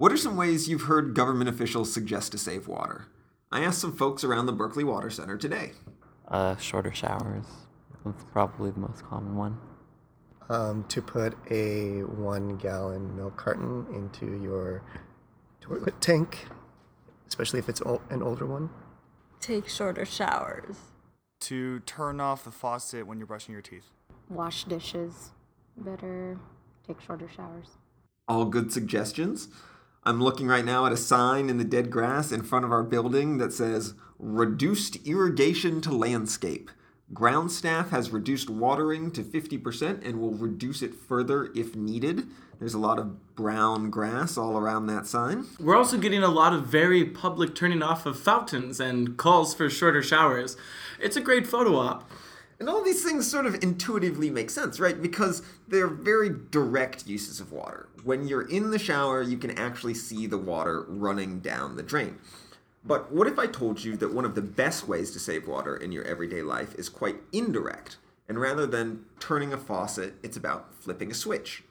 What are some ways you've heard government officials suggest to save water? I asked some folks around the Berkeley Water Center today. Uh, shorter showers. That's probably the most common one. Um, to put a one gallon milk carton into your toilet tank, especially if it's ol- an older one. Take shorter showers. To turn off the faucet when you're brushing your teeth. Wash dishes. Better take shorter showers. All good suggestions. I'm looking right now at a sign in the dead grass in front of our building that says reduced irrigation to landscape. Ground staff has reduced watering to 50% and will reduce it further if needed. There's a lot of brown grass all around that sign. We're also getting a lot of very public turning off of fountains and calls for shorter showers. It's a great photo op. And all these things sort of intuitively make sense, right? Because they're very direct uses of water. When you're in the shower, you can actually see the water running down the drain. But what if I told you that one of the best ways to save water in your everyday life is quite indirect? And rather than turning a faucet, it's about flipping a switch.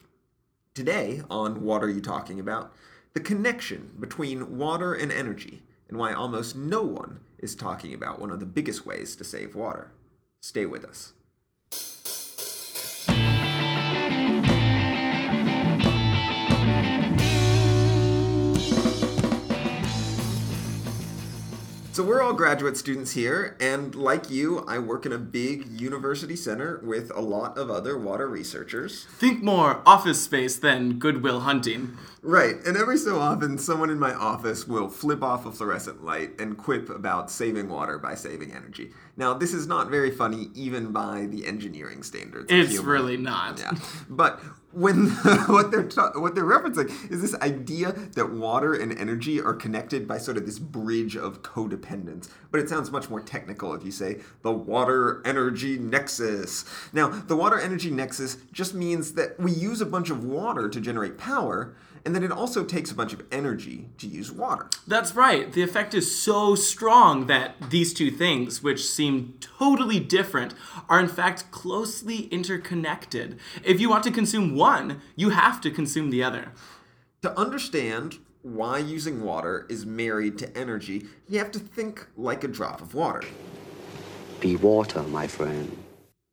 Today, on What Are You Talking About? The connection between water and energy, and why almost no one is talking about one of the biggest ways to save water. Stay with us. So, we're all graduate students here, and like you, I work in a big university center with a lot of other water researchers. Think more office space than Good Will Hunting. Right, and every so often, someone in my office will flip off a fluorescent light and quip about saving water by saving energy. Now, this is not very funny, even by the engineering standards. It's really not. Yeah, but when what they're ta- what they're referencing is this idea that water and energy are connected by sort of this bridge of codependence. But it sounds much more technical if you say the water energy nexus. Now, the water energy nexus just means that we use a bunch of water to generate power. And then it also takes a bunch of energy to use water. That's right. The effect is so strong that these two things, which seem totally different, are in fact closely interconnected. If you want to consume one, you have to consume the other. To understand why using water is married to energy, you have to think like a drop of water. Be water, my friend.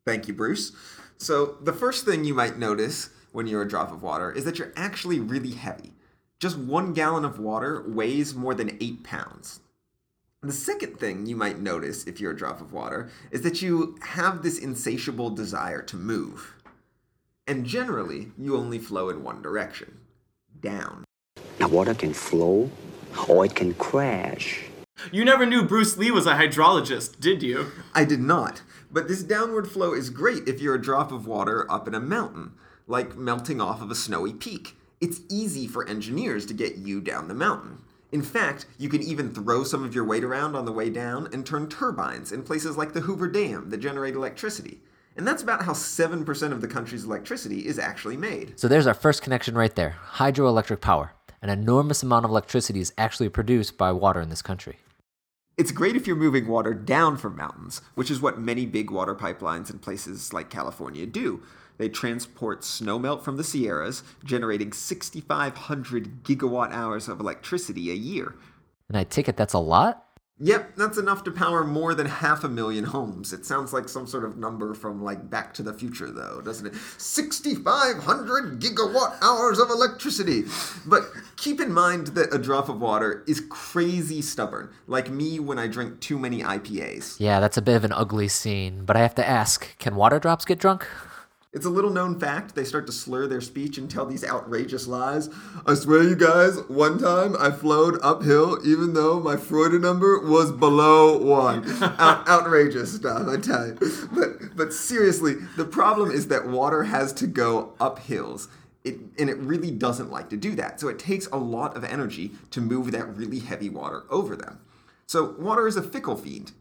Thank you, Bruce. So, the first thing you might notice when you're a drop of water is that you're actually really heavy. Just one gallon of water weighs more than eight pounds. The second thing you might notice if you're a drop of water is that you have this insatiable desire to move. And generally, you only flow in one direction down. Now, water can flow or it can crash. You never knew Bruce Lee was a hydrologist, did you? I did not. But this downward flow is great if you're a drop of water up in a mountain, like melting off of a snowy peak. It's easy for engineers to get you down the mountain. In fact, you can even throw some of your weight around on the way down and turn turbines in places like the Hoover Dam that generate electricity. And that's about how 7% of the country's electricity is actually made. So there's our first connection right there hydroelectric power. An enormous amount of electricity is actually produced by water in this country. It's great if you're moving water down from mountains, which is what many big water pipelines in places like California do. They transport snowmelt from the Sierras, generating 6,500 gigawatt hours of electricity a year. And I take it that's a lot? Yep, that's enough to power more than half a million homes. It sounds like some sort of number from like Back to the Future, though, doesn't it? 6,500 gigawatt hours of electricity. But keep in mind that a drop of water is crazy stubborn, like me when I drink too many IPAs. Yeah, that's a bit of an ugly scene, but I have to ask can water drops get drunk? It's a little known fact. They start to slur their speech and tell these outrageous lies. I swear, you guys, one time I flowed uphill even though my Froude number was below one. Out- outrageous stuff, I tell you. But, but seriously, the problem is that water has to go up hills. It, and it really doesn't like to do that. So it takes a lot of energy to move that really heavy water over them. So water is a fickle fiend.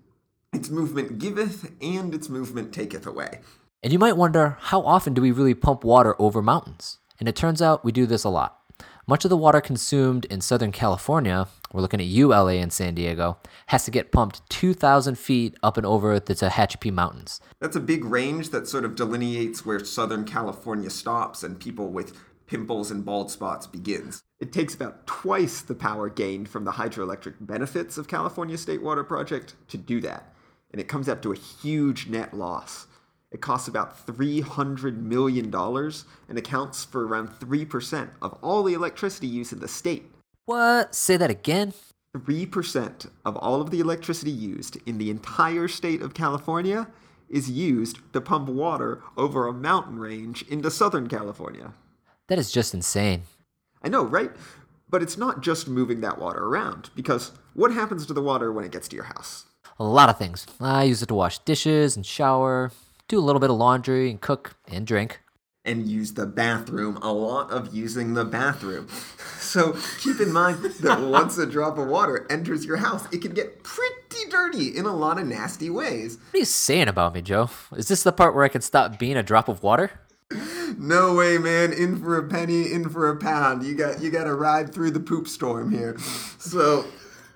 Its movement giveth and its movement taketh away. And you might wonder how often do we really pump water over mountains? And it turns out we do this a lot. Much of the water consumed in Southern California, we're looking at you, LA, and San Diego, has to get pumped 2,000 feet up and over the Tehachapi Mountains. That's a big range that sort of delineates where Southern California stops and people with pimples and bald spots begins. It takes about twice the power gained from the hydroelectric benefits of California State Water Project to do that, and it comes up to a huge net loss. It costs about $300 million and accounts for around 3% of all the electricity used in the state. What? Say that again? 3% of all of the electricity used in the entire state of California is used to pump water over a mountain range into Southern California. That is just insane. I know, right? But it's not just moving that water around, because what happens to the water when it gets to your house? A lot of things. I use it to wash dishes and shower, do a little bit of laundry and cook and drink. And use the bathroom, a lot of using the bathroom. So keep in mind that once a drop of water enters your house, it can get pretty dirty in a lot of nasty ways. What are you saying about me, Joe? Is this the part where I can stop being a drop of water? No way, man. In for a penny, in for a pound. You got you got to ride through the poop storm here. So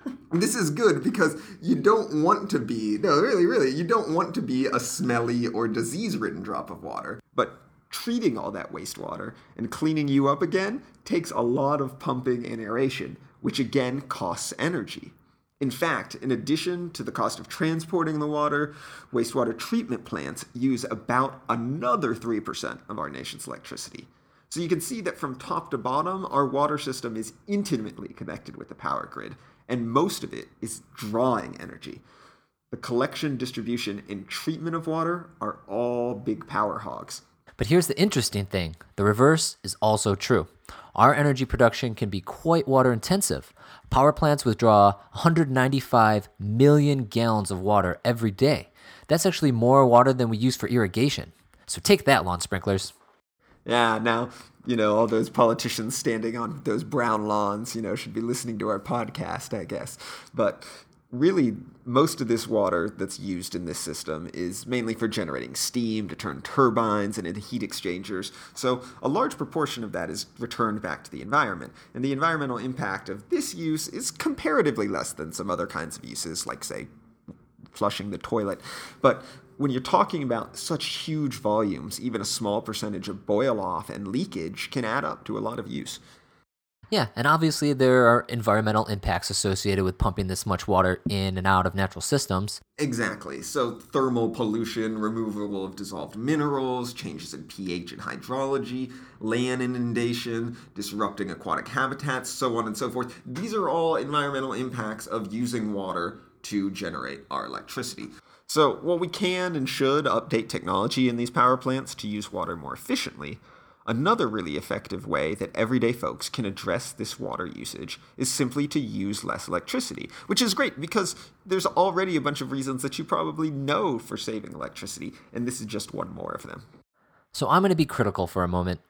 this is good because you don't want to be no, really, really, you don't want to be a smelly or disease-ridden drop of water. But treating all that wastewater and cleaning you up again takes a lot of pumping and aeration, which again costs energy. In fact, in addition to the cost of transporting the water, wastewater treatment plants use about another 3% of our nation's electricity. So you can see that from top to bottom, our water system is intimately connected with the power grid, and most of it is drawing energy. The collection, distribution, and treatment of water are all big power hogs. But here's the interesting thing the reverse is also true. Our energy production can be quite water intensive. Power plants withdraw 195 million gallons of water every day. That's actually more water than we use for irrigation. So take that, lawn sprinklers. Yeah, now, you know, all those politicians standing on those brown lawns, you know, should be listening to our podcast, I guess. But really, most of this water that's used in this system is mainly for generating steam to turn turbines and into heat exchangers. So, a large proportion of that is returned back to the environment. And the environmental impact of this use is comparatively less than some other kinds of uses, like, say, flushing the toilet. But when you're talking about such huge volumes, even a small percentage of boil off and leakage can add up to a lot of use. Yeah, and obviously there are environmental impacts associated with pumping this much water in and out of natural systems. Exactly. So, thermal pollution, removal of dissolved minerals, changes in pH and hydrology, land inundation, disrupting aquatic habitats, so on and so forth. These are all environmental impacts of using water to generate our electricity. So, while we can and should update technology in these power plants to use water more efficiently, Another really effective way that everyday folks can address this water usage is simply to use less electricity, which is great because there's already a bunch of reasons that you probably know for saving electricity, and this is just one more of them. So I'm going to be critical for a moment.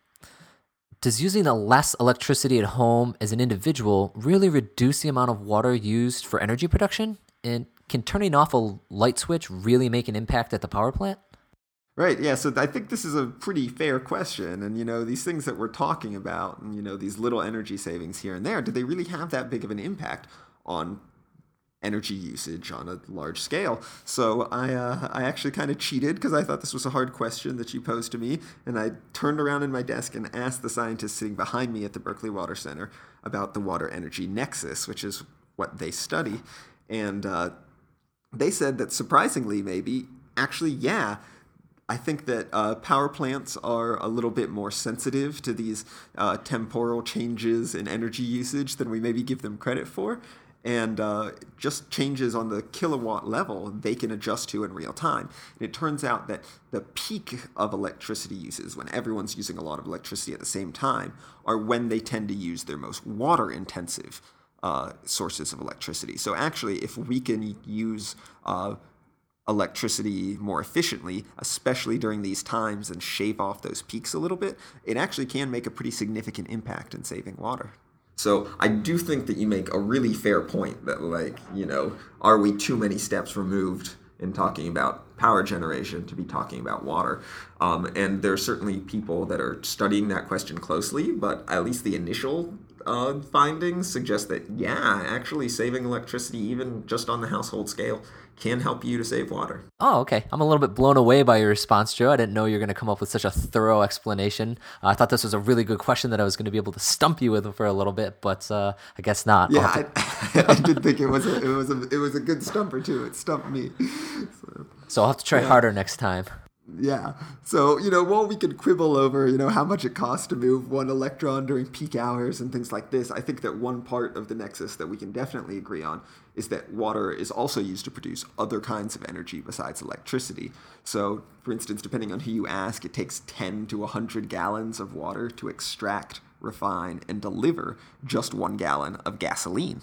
Does using a less electricity at home as an individual really reduce the amount of water used for energy production? And can turning off a light switch really make an impact at the power plant? Right. Yeah. So I think this is a pretty fair question. And, you know, these things that we're talking about, and, you know, these little energy savings here and there, do they really have that big of an impact on energy usage on a large scale? So I, uh, I actually kind of cheated because I thought this was a hard question that you posed to me. And I turned around in my desk and asked the scientists sitting behind me at the Berkeley Water Center about the water energy nexus, which is what they study. And uh, they said that surprisingly, maybe, actually, yeah I think that uh, power plants are a little bit more sensitive to these uh, temporal changes in energy usage than we maybe give them credit for. And uh, just changes on the kilowatt level, they can adjust to in real time. And it turns out that the peak of electricity uses, when everyone's using a lot of electricity at the same time, are when they tend to use their most water intensive uh, sources of electricity. So actually, if we can use uh, electricity more efficiently, especially during these times, and shave off those peaks a little bit, it actually can make a pretty significant impact in saving water. So I do think that you make a really fair point that, like, you know, are we too many steps removed in talking about power generation to be talking about water? Um, and there are certainly people that are studying that question closely, but at least the initial uh, findings suggest that, yeah, actually saving electricity, even just on the household scale, can help you to save water. Oh, okay. I'm a little bit blown away by your response, Joe. I didn't know you were going to come up with such a thorough explanation. Uh, I thought this was a really good question that I was going to be able to stump you with for a little bit, but uh, I guess not. Yeah, have I, I did think it was a, it was a, it was a good stumper too. It stumped me. So, So I'll have to try harder next time. Yeah. So you know, while we could quibble over you know how much it costs to move one electron during peak hours and things like this, I think that one part of the nexus that we can definitely agree on is that water is also used to produce other kinds of energy besides electricity. So, for instance, depending on who you ask, it takes 10 to 100 gallons of water to extract, refine, and deliver just one gallon of gasoline.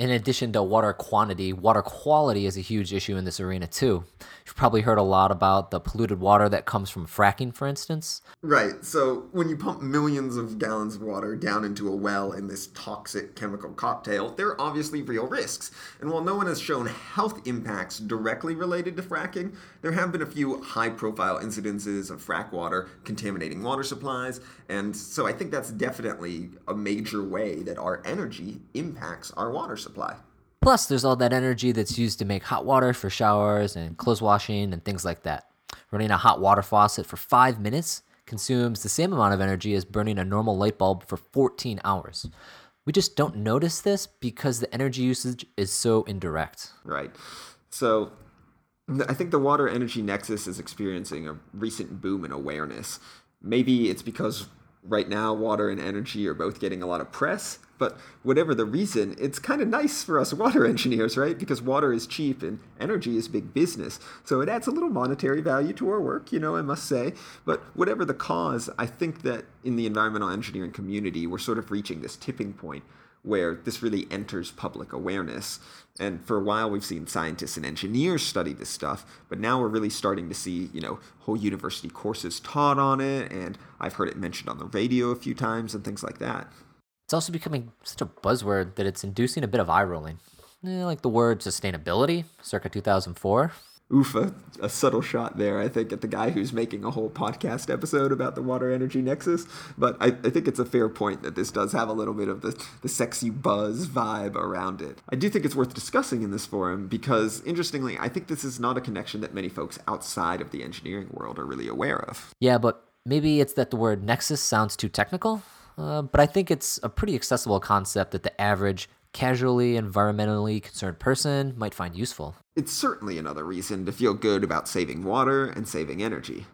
In addition to water quantity, water quality is a huge issue in this arena too. You've probably heard a lot about the polluted water that comes from fracking, for instance. Right. So when you pump millions of gallons of water down into a well in this toxic chemical cocktail, there are obviously real risks. And while no one has shown health impacts directly related to fracking, there have been a few high profile incidences of frack water contaminating water supplies. And so I think that's definitely a major way that our energy impacts our water supply. Plus, there's all that energy that's used to make hot water for showers and clothes washing and things like that. Running a hot water faucet for five minutes consumes the same amount of energy as burning a normal light bulb for 14 hours. We just don't notice this because the energy usage is so indirect. Right. So I think the water energy nexus is experiencing a recent boom in awareness. Maybe it's because right now water and energy are both getting a lot of press, but whatever the reason, it's kind of nice for us water engineers, right? Because water is cheap and energy is big business. So it adds a little monetary value to our work, you know, I must say. But whatever the cause, I think that in the environmental engineering community, we're sort of reaching this tipping point where this really enters public awareness. And for a while, we've seen scientists and engineers study this stuff, but now we're really starting to see, you know, whole university courses taught on it, and I've heard it mentioned on the radio a few times and things like that. It's also becoming such a buzzword that it's inducing a bit of eye rolling. Eh, like the word sustainability, circa 2004. Oof, a, a subtle shot there, I think, at the guy who's making a whole podcast episode about the water energy nexus. But I, I think it's a fair point that this does have a little bit of the, the sexy buzz vibe around it. I do think it's worth discussing in this forum because, interestingly, I think this is not a connection that many folks outside of the engineering world are really aware of. Yeah, but maybe it's that the word nexus sounds too technical. Uh, but I think it's a pretty accessible concept that the average, casually environmentally concerned person might find useful. It's certainly another reason to feel good about saving water and saving energy.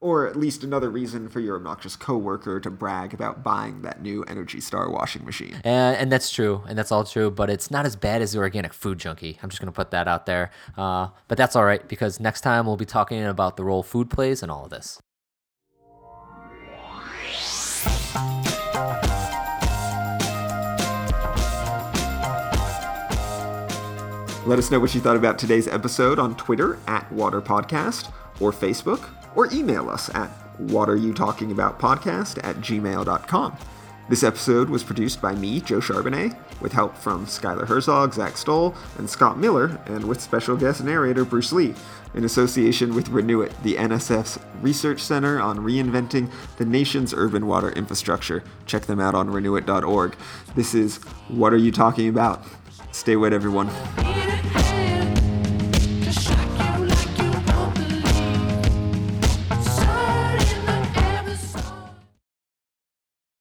Or at least another reason for your obnoxious coworker to brag about buying that new Energy Star washing machine. And, and that's true, and that's all true, but it's not as bad as the organic food junkie. I'm just going to put that out there. Uh, but that's all right, because next time we'll be talking about the role food plays in all of this. Let us know what you thought about today's episode on Twitter at Water Podcast or Facebook, or email us at whatareyoutalkingaboutpodcast at gmail.com. This episode was produced by me, Joe Charbonnet, with help from Skylar Herzog, Zach Stoll, and Scott Miller, and with special guest narrator Bruce Lee, in association with ReNUWIt, the NSF's Research Center on Reinventing the Nation's Urban Water Infrastructure. Check them out on renewit.org. This is What Are You Talking About? Stay wet, everyone.